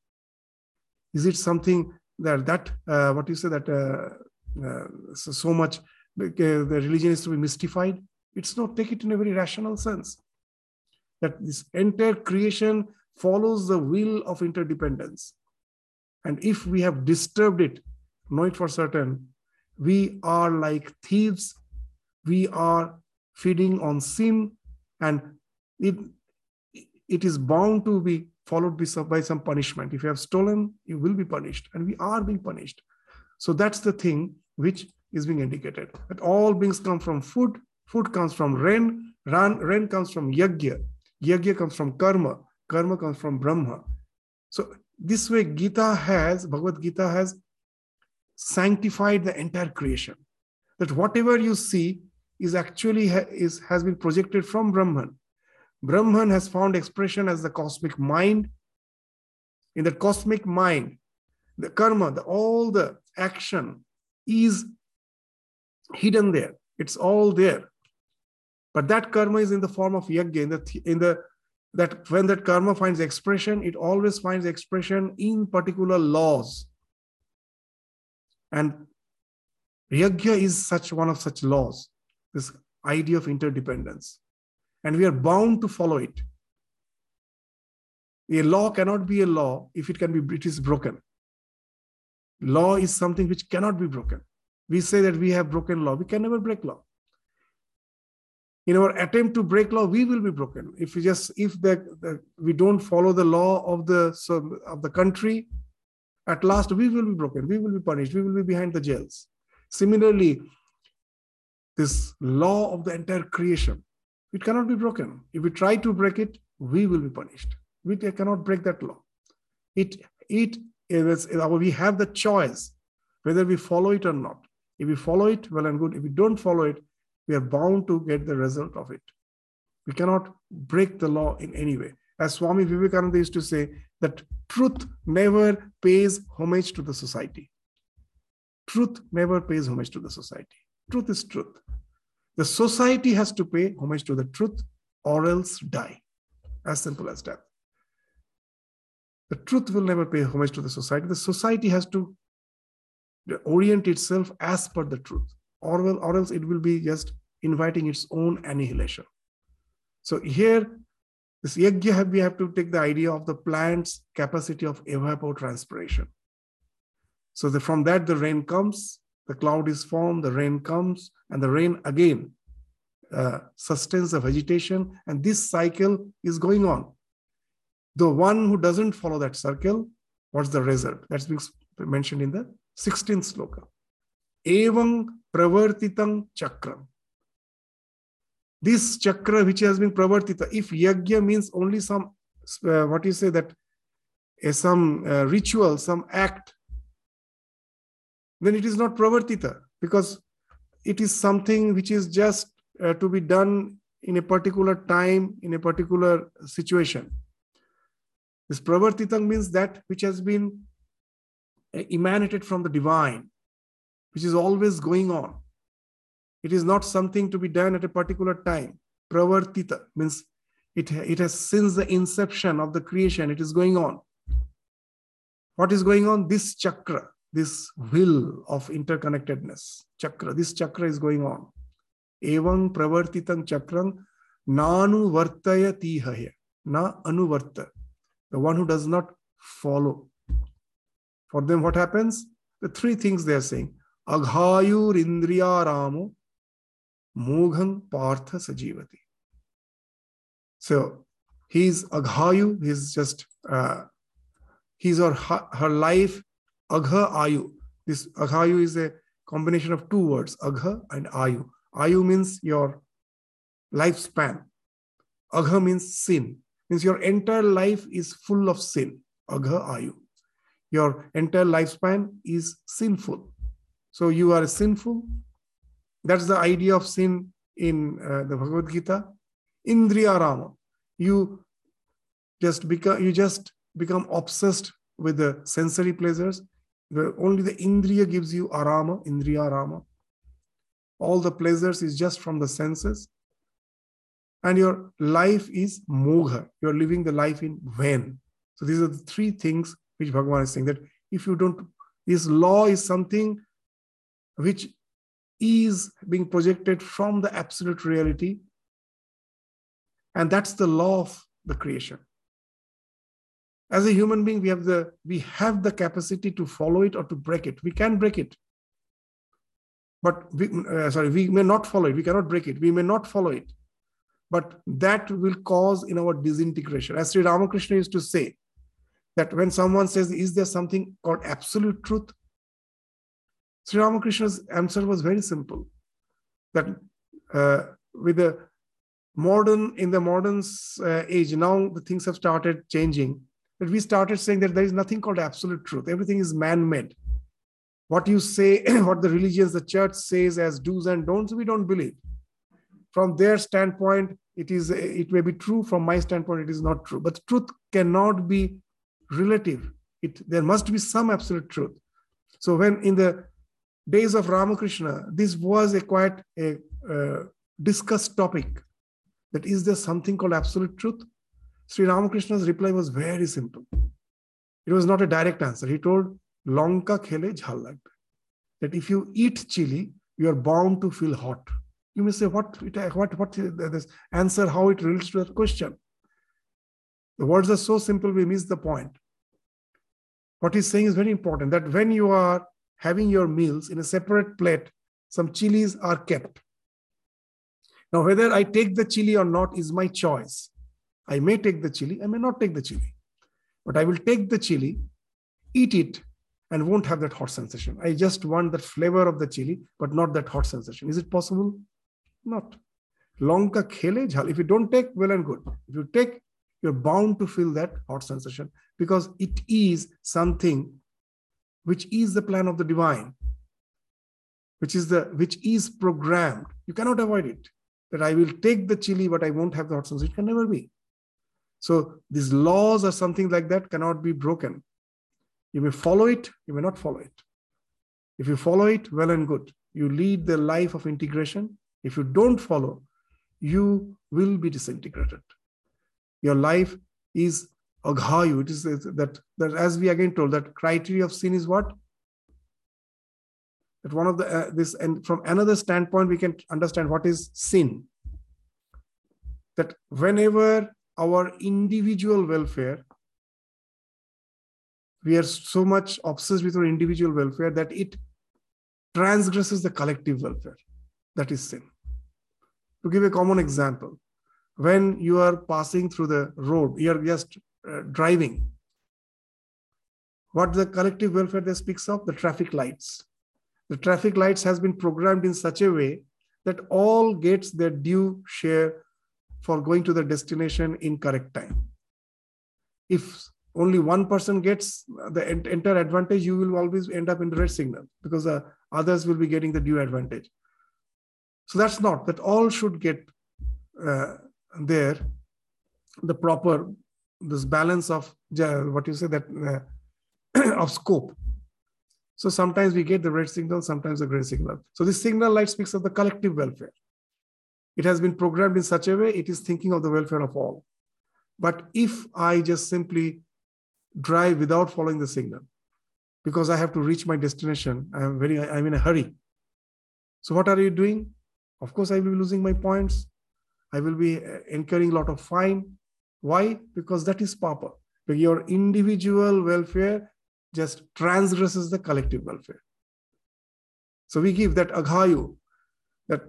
Is it something that that uh, what you say that uh, uh, so, so, much the religion is to be mystified? It's not. Take it in a very rational sense. That this entire creation follows the will of interdependence, and if we have disturbed it, know it for certain, we are like thieves. We are feeding on sin, and it it is bound to be followed by some, punishment. If you have stolen, you will be punished, and we are being punished. So that's the thing which is being indicated. That all beings come from food, food comes from rain, rain, rain comes from yajna, yajna comes from karma, karma comes from Brahma. So this way, Gita has, Bhagavad Gita has sanctified the entire creation. That whatever you see is actually ha- is, has been projected from Brahman. Brahman has found expression as the cosmic mind. In the cosmic mind, the karma, the, all the action is hidden there. It's all there. But that karma is in the form of yajna. In the, in the that when that karma finds expression, it always finds expression in particular laws. And yajna is such one of such laws. This idea of interdependence and we are bound to follow it. A law cannot be a law if it can be it is broken. Law is something which cannot be broken. We say that we have broken law. We can never break law. In our attempt to break law, we will be broken. If we just if the, the we don't follow the law of the so, of the country, at last we will be broken. We will be punished. We will be behind the jails. Similarly, this law of the entire creation it cannot be broken. If we try to break it, we will be punished. We cannot break that law. It, it is, we have the choice whether we follow it or not. If we follow it, well and good. If we don't follow it, we are bound to get the result of it. We cannot break the law in any way. As Swami Vivekananda used to say, that truth never pays homage to the society. Truth never pays homage to the society. Truth is truth. The society has to pay homage to the truth or else die. As simple as that. The truth will never pay homage to the society. The society has to orient itself as per the truth, or, will, or else it will be just inviting its own annihilation. So here, this yajna, we have to take the idea of the plant's capacity of evapotranspiration. So the, from that, the rain comes, the cloud is formed, the rain comes, and the rain again uh, sustains the vegetation, and this cycle is going on. The one who doesn't follow that circle, what's the result? That's being mentioned in the 16th sloka. Evam pravartitam chakram. This chakra which has been pravartita, if yajna means only some, uh, what you say that uh, some uh, ritual, some act then it is not pravartita because it is something which is just uh, to be done in a particular time, in a particular situation. This pravartita means that which has been uh, emanated from the divine, which is always going on. It is not something to be done at a particular time. Pravartita means it, it has since the inception of the creation, it is going on. What is going on? This chakra, this will of interconnectedness, chakra. This chakra is going on. Evam pravartitam chakram nanu vartaya tihaya. Na anuvarta. The one who does not follow. For them, what happens? The three things they are saying. Aghayur indriya ramo mogham partha sajivati. So he's aghayu, he's just, uh, his or her, her life Agha Ayu. This Aghayu is a combination of two words, Agha and Ayu. Ayu means your lifespan. Agha means sin. Means your entire life is full of sin. Agha Ayu. Your entire lifespan is sinful. So you are sinful. That's the idea of sin in uh, the Bhagavad Gita. Indriya Rama. You just become you just become obsessed with the sensory pleasures only the indriya gives you arama, indriya arama. All the pleasures is just from the senses. and your life is mogha. You're living the life in vain. So these are the three things which Bhagavan is saying that if you don't, this law is something which is being projected from the absolute reality. And that's the law of the creation. As a human being, we have the we have the capacity to follow it or to break it. We can break it. But we, uh, sorry, we may not follow it. We cannot break it. We may not follow it. But that will cause in our disintegration. As Sri Ramakrishna used to say, that when someone says, Is there something called absolute truth? Sri Ramakrishna's answer was very simple that uh, with the modern, in the modern uh, age, now the things have started changing. That we started saying that there is nothing called absolute truth, everything is man made. What you say, what the religions, the church says as do's and don'ts, we don't believe. From their standpoint, it is it may be true. From my standpoint, it is not true. But truth cannot be relative. It, there must be some absolute truth. So when in the days of Ramakrishna, this was a quite a uh, discussed topic. That is there something called absolute truth? Sri Ramakrishna's reply was very simple. It was not a direct answer. He told, Lonka khele jhal That if you eat chili, you are bound to feel hot. You may say, what, what, what, uh, this answer, how it relates to that question. The words are so simple, we miss the point what he's saying is very important that when you are having your meals in a separate plate, some chilies are kept. Now, whether I take the chili or not is my choice. I may take the chili, I may not take the chili. But I will take the chili, eat it, and won't have that hot sensation. I just want the flavor of the chili, but not that hot sensation. Is it possible? Not. Longka khele jhal. If you don't take, well and good. If you take, you're bound to feel that hot sensation because it is something which is the plan of the divine which is the which is programmed you cannot avoid it that i will take the chili but i won't have the hot sensation it can never be so these laws or something like that cannot be broken you may follow it you may not follow it if you follow it well and good you lead the life of integration if you don't follow you will be disintegrated your life is aghayu. It is that, that as we again told, that criteria of sin is what? That one of the, uh, this, and from another standpoint, we can understand what is sin. That whenever our individual welfare, we are so much obsessed with our individual welfare that it transgresses the collective welfare. That is sin. To give a common example, when you are passing through the road, you are just uh, driving. What the collective welfare that speaks of? The traffic lights. The traffic lights has been programmed in such a way that all gets their due share for going to the destination in correct time. If only one person gets the entire advantage, you will always end up in red signal because the others will be getting the due advantage. So that's not that all should get uh, there the proper this balance of what you say that uh, of scope so sometimes we get the red signal sometimes the green signal so this signal light speaks of the collective welfare it has been programmed in such a way it is thinking of the welfare of all but if i just simply drive without following the signal because i have to reach my destination i am very i'm in a hurry so what are you doing of course i will be losing my points I will be uh, incurring a lot of fine. Why? Because that is papa. Your individual welfare just transgresses the collective welfare. So we give that aghayu, that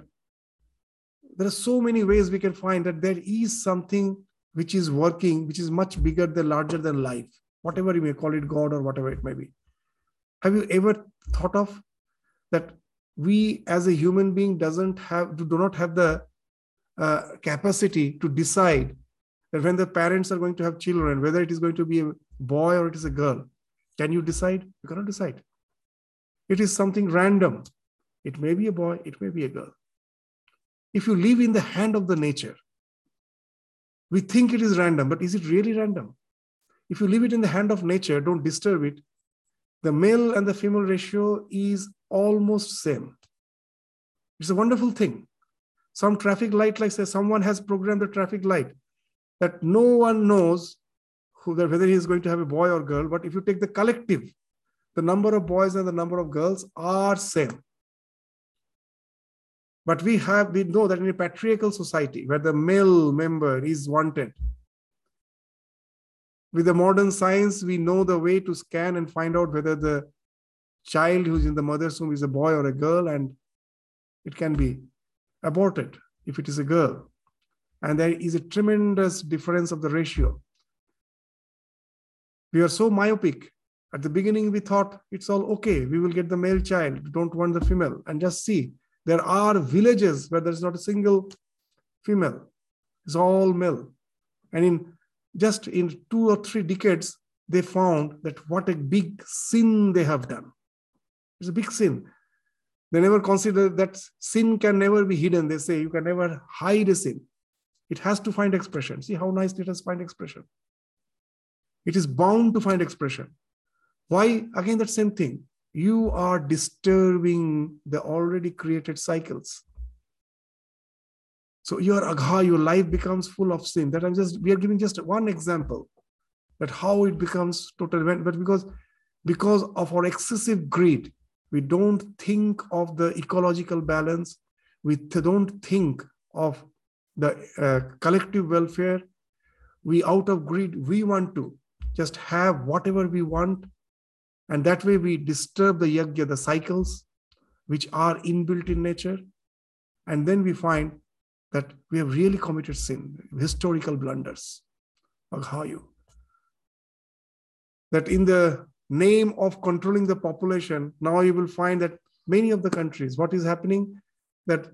there are so many ways we can find that there is something which is working, which is much bigger than larger than life, whatever you may call it, God or whatever it may be. Have you ever thought of that we as a human being doesn't have do not have the uh, capacity to decide that when the parents are going to have children, whether it is going to be a boy or it is a girl, can you decide? You cannot decide. It is something random. It may be a boy, it may be a girl. If you live in the hand of the nature, we think it is random, but is it really random? If you leave it in the hand of nature, don't disturb it, the male and the female ratio is almost same. It's a wonderful thing some traffic light, like say someone has programmed the traffic light that no one knows who, whether he is going to have a boy or girl. But if you take the collective, the number of boys and the number of girls are same. But we have we know that in a patriarchal society where the male member is wanted, with the modern science, we know the way to scan and find out whether the child who's in the mother's womb is a boy or a girl, and it can be aborted if it is a girl. And there is a tremendous difference of the ratio. We are so myopic. At the beginning, we thought it's all okay. We will get the male child, We don't want the female. And just see, there are villages where there's not a single female, it's all male. And in just in two or three decades, they found that what a big sin they have done. It's a big sin. They never consider that sin can never be hidden. They say you can never hide a sin. It has to find expression. See how nice it has find expression. It is bound to find expression. Why? Again, that same thing. You are disturbing the already created cycles. So your agha, your life becomes full of sin. That I'm just, we are giving just one example that how it becomes total, but because because of our excessive greed, we don't think of the ecological balance. We don't think of the uh, collective welfare. We, out of greed, we want to just have whatever we want. And that way we disturb the yagya, the cycles, which are inbuilt in nature. And then we find that we have really committed sin, historical blunders. Aghayu. That in the name of controlling the population, now you will find that many of the countries, what is happening? That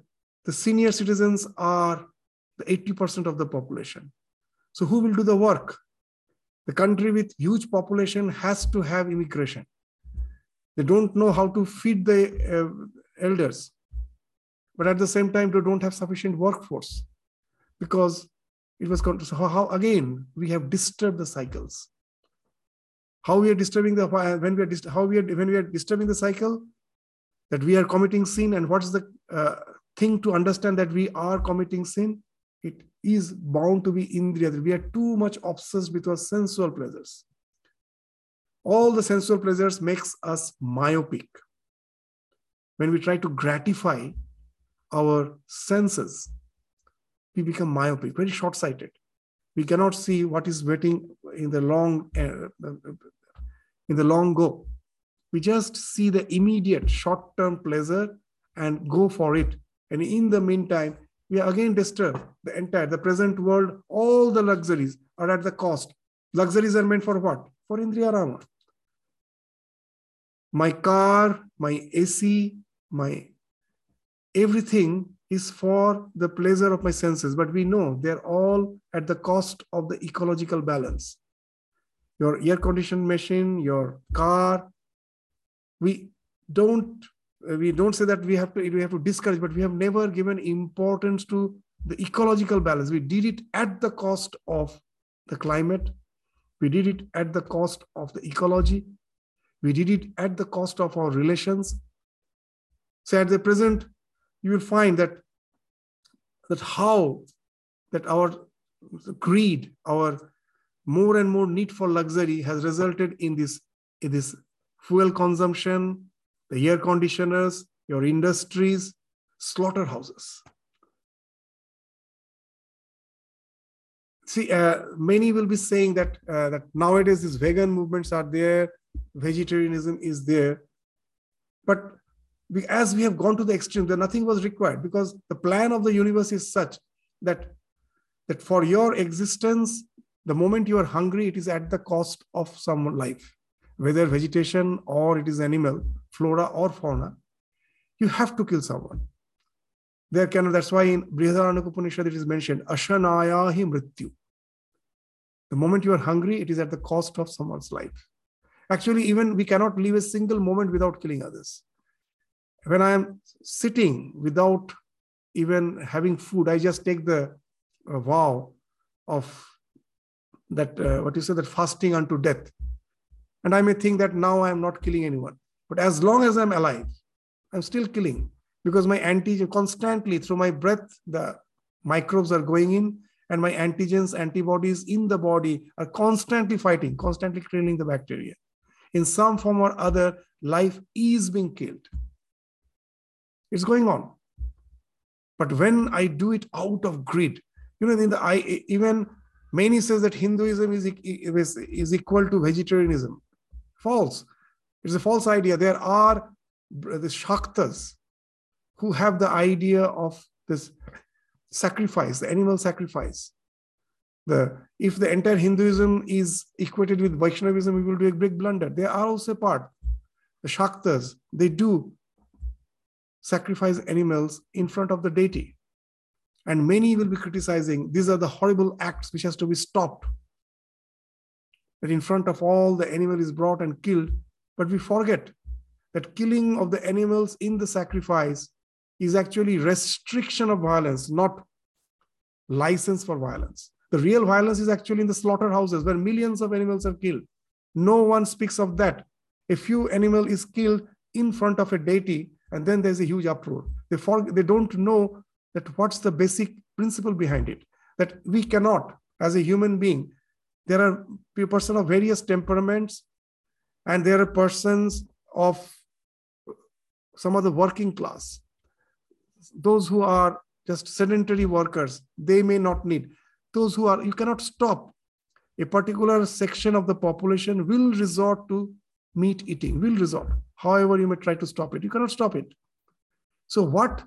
the senior citizens are the 80% of the population. So who will do the work? The country with huge population has to have immigration. They don't know how to feed the uh, elders, but at the same time, they don't have sufficient workforce because it was so how again we have disturbed the cycles. How we are disturbing the when we are how we are when we are disturbing the cycle that we are committing sin and what's the uh, thing to understand that we are committing sin is bound to be indriya we are too much obsessed with our sensual pleasures. All the sensual pleasures makes us myopic. When we try to gratify our senses we become myopic very short sighted we cannot see what is waiting in the long uh, in the long go. We just see the immediate short term pleasure and go for it. And in the meantime we are again disturbed. The entire the present world all the luxuries are at the cost. Luxuries are meant for what? For indriya rama my car my ac my everything is for the pleasure of my senses, but we know they're all at the cost of the ecological balance. Your air conditioned machine, your car, we don't Uh, we don't say that we have to we have to discourage, but we have never given importance to the ecological balance. We did it at the cost of the climate. We did it at the cost of the ecology. We did it at the cost of our relations. So at the present, you will find that that how that our greed, our more and more need for luxury has resulted in this, in this fuel consumption, the air conditioners, your industries, slaughterhouses. See, uh, many will be saying that uh, that nowadays these vegan movements are there, vegetarianism is there, but we, as we have gone to the extreme, that nothing was required because the plan of the universe is such that, that for your existence, the moment you are hungry, it is at the cost of some life, whether vegetation or it is animal, flora or fauna. You have to kill someone. There can, that's why in Brihadaranyaka Upanishad it is mentioned, Ashanayahi Mrityu. The moment you are hungry, it is at the cost of someone's life. Actually, even we cannot live a single moment without killing others when I am sitting without even having food, I just take the uh, vow of that, uh, what you say, that fasting unto death. And I may think that now I am not killing anyone. But as long as I'm alive, I'm still killing because my antigen constantly through my breath, the microbes are going in and my antigens, antibodies in the body are constantly fighting, constantly killing the bacteria. In some form or other, life is being killed. It's going on. But when I do it out of greed, you know, in the I even many says that Hinduism is, is, is equal to vegetarianism. False. It's a false idea. There are the Shaktas who have the idea of this sacrifice, the animal sacrifice. The, if the entire Hinduism is equated with Vaishnavism, we will do a big blunder. They are also part. The Shaktas, they do sacrifice animals in front of the deity. And many will be criticizing these are the horrible acts which has to be stopped. That in front of all the animal is brought and killed. But we forget that killing of the animals in the sacrifice is actually restriction of violence, not license for violence. The real violence is actually in the slaughterhouses where millions of animals are killed. No one speaks of that. A few animal is killed in front of a deity, and then there's a huge uproar. They, for, they don't know that what's the basic principle behind it. That we cannot, as a human being, there are people of various temperaments, and there are persons of some of the working class those who are just sedentary workers, they may not need. Those who are, you cannot stop. A particular section of the population will resort to meat eating, will resort. However, you may try to stop it. You cannot stop it. So, what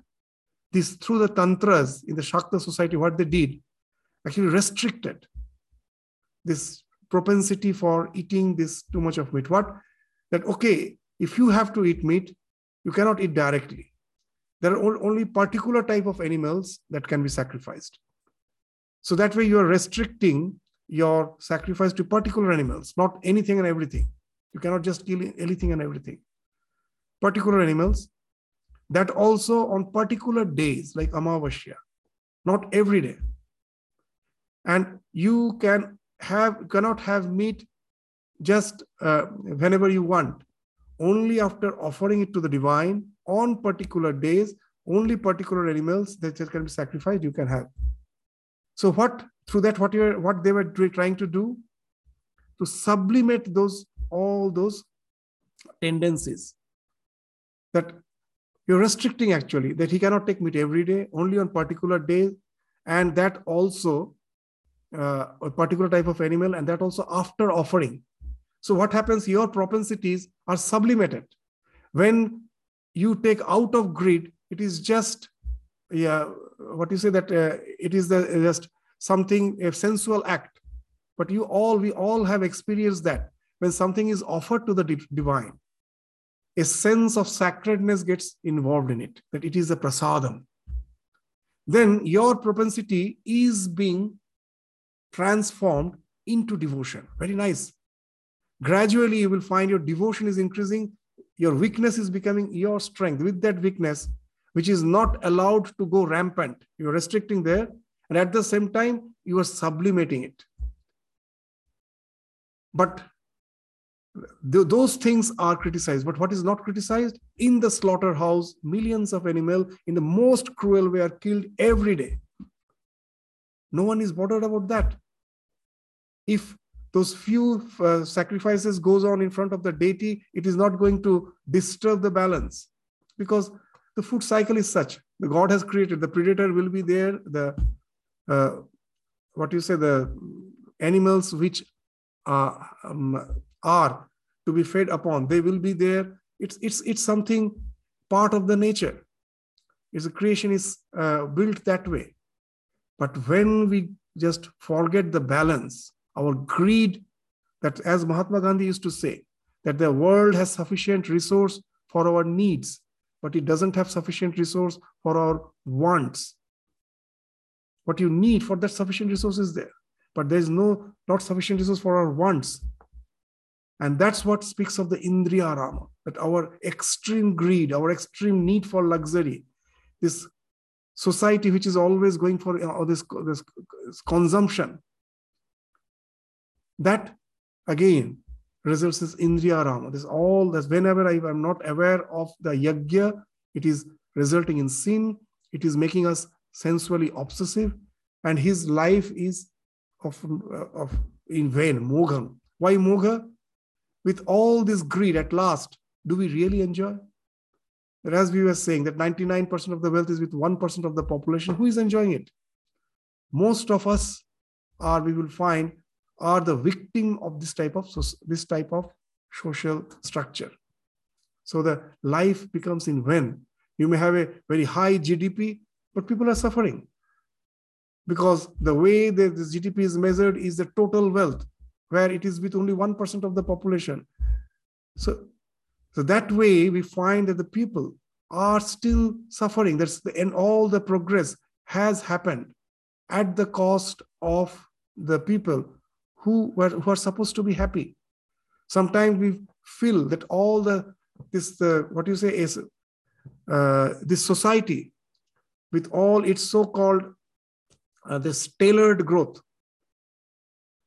this through the tantras in the Shakta society, what they did actually restricted this propensity for eating this too much of meat. What that okay, if you have to eat meat, you cannot eat directly there are only particular type of animals that can be sacrificed. So that way you are restricting your sacrifice to particular animals, not anything and everything. You cannot just kill anything and everything. Particular animals that also on particular days like Amavasya, not every day. And you can have cannot have meat just uh, whenever you want, only after offering it to the divine on particular days, only particular animals that can be sacrificed you can have. So what through that what you what they were trying to do to sublimate those all those tendencies that you're restricting actually that he cannot take meat every day only on particular days and that also uh, a particular type of animal and that also after offering. So what happens? Your propensities are sublimated. When you take out of greed it is just yeah what you say that uh, it is the, just something a sensual act. But you all we all have experienced that. When something is offered to the divine a sense of sacredness gets involved in it that it is a prasadam. Then your propensity is being transformed into devotion very nice gradually you will find your devotion is increasing your weakness is becoming your strength. With that weakness, which is not allowed to go rampant, you're restricting there. And at the same time, you are sublimating it. But th- those things are criticized. But what is not criticized? In the slaughterhouse, millions of animals in the most cruel way are killed every day. No one is bothered about that. If those few uh, sacrifices goes on in front of the deity it is not going to disturb the balance because the food cycle is such. The god has created the predator will be there the uh, what you say the animals which uh, um, are to be fed upon they will be there. It's it's it's something part of the nature. It's a creation is uh, built that way. But when we just forget the balance our greed, that as Mahatma Gandhi used to say, that the world has sufficient resource for our needs, but it doesn't have sufficient resource for our wants. What you need for that sufficient resource is there, but there is no not sufficient resource for our wants. And that's what speaks of the Indriya Rama, that our extreme greed, our extreme need for luxury, this society which is always going for uh, this, this consumption, that again results in Indriya Rama. This all that whenever I am not aware of the yajna, it is resulting in sin. It is making us sensually obsessive. And his life is of, of in vain, mogha. Why mogha? With all this greed, at last, do we really enjoy? That as we were saying, that 99% of the wealth is with 1% of the population. Who is enjoying it? Most of us are, we will find, are the victim of this type of this type of social structure. So the life becomes in when You may have a very high GDP, but people are suffering because the way that the GDP is measured is the total wealth, where it is with only 1% of the population. So, so that way we find that the people are still suffering. That's the, and all the progress has happened at the cost of the people who were who are supposed to be happy. Sometimes we feel that all the this what you say is uh, this society with all its so-called uh, this tailored growth.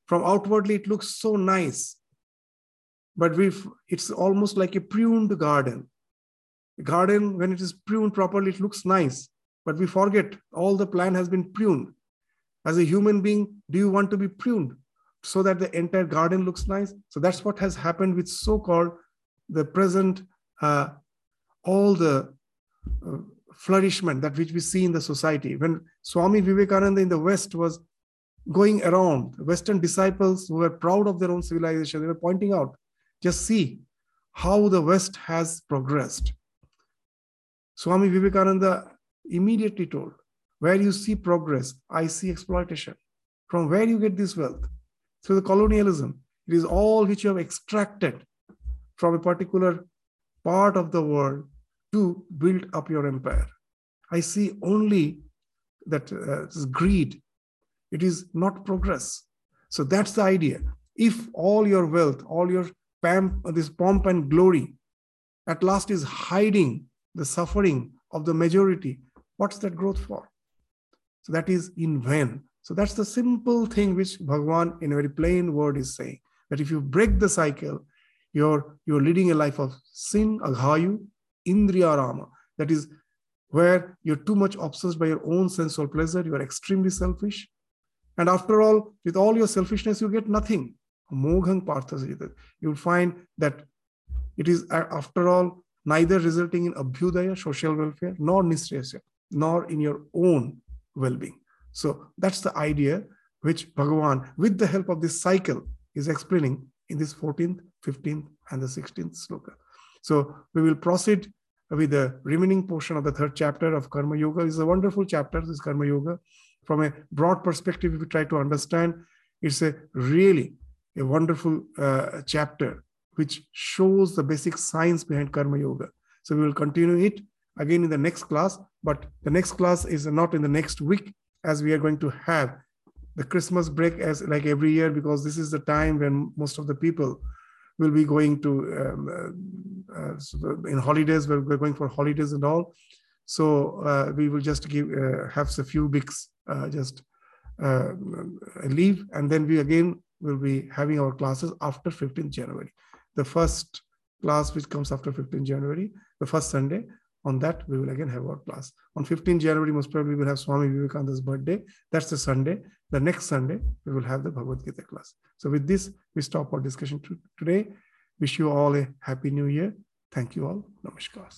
From outwardly it looks so nice but we it's almost like a pruned garden. A garden when it is pruned properly it looks nice but we forget all the plant has been pruned. As a human being do you want to be pruned so that the entire garden looks nice so that's what has happened with so-called the present uh, all the uh, flourishment that which we see in the society. When Swami Vivekananda in the West was going around, Western disciples who were proud of their own civilization, they were pointing out, just see how the West has progressed. Swami Vivekananda immediately told, where you see progress, I see exploitation. From where you get this wealth? Through the colonialism. It is all which you have extracted from a particular part of the world to build up your empire. I see only that uh, greed. It is not progress. So that's the idea. If all your wealth, all your this pomp and glory, at last is hiding the suffering of the majority, what's that growth for? So that is in vain. So that's the simple thing which Bhagwan, in a very plain word, is saying that if you break the cycle, you're you're leading a life of sin, aghayu, indriya rama. That is where you're too much obsessed by your own sensual pleasure, you are extremely selfish. And after all, with all your selfishness, you get nothing. Moghang parthasita. You'll find that it is, uh, after all, neither resulting in abhyudaya, social welfare, nor nisriyasya, nor in your own well-being. So that's the idea which Bhagavan, with the help of this cycle, is explaining in this 14th, 15th, and the 16th sloka. So we will proceed with the remaining portion of the third chapter of Karma Yoga. It's a wonderful chapter, this Karma Yoga. From a broad perspective, if you try to understand, it's a really a wonderful uh, chapter which shows the basic science behind Karma Yoga. So we will continue it again in the next class, but the next class is not in the next week as we are going to have the Christmas break as like every year because this is the time when most of the people will be going to um, uh, uh in holidays. We're, going for holidays and all. So uh, we will just give uh, have a few weeks uh, just uh, leave, and then we again will be having our classes after 15th January. The first class which comes after 15th January, the first Sunday, on that we will again have our class. On 15 january most probably we will have swami vivekananda's birthday. That's the sunday. The next sunday we will have the bhagavad gita class. So with this we stop our discussion today. Wish you all a happy new year. Thank you all. Namaskar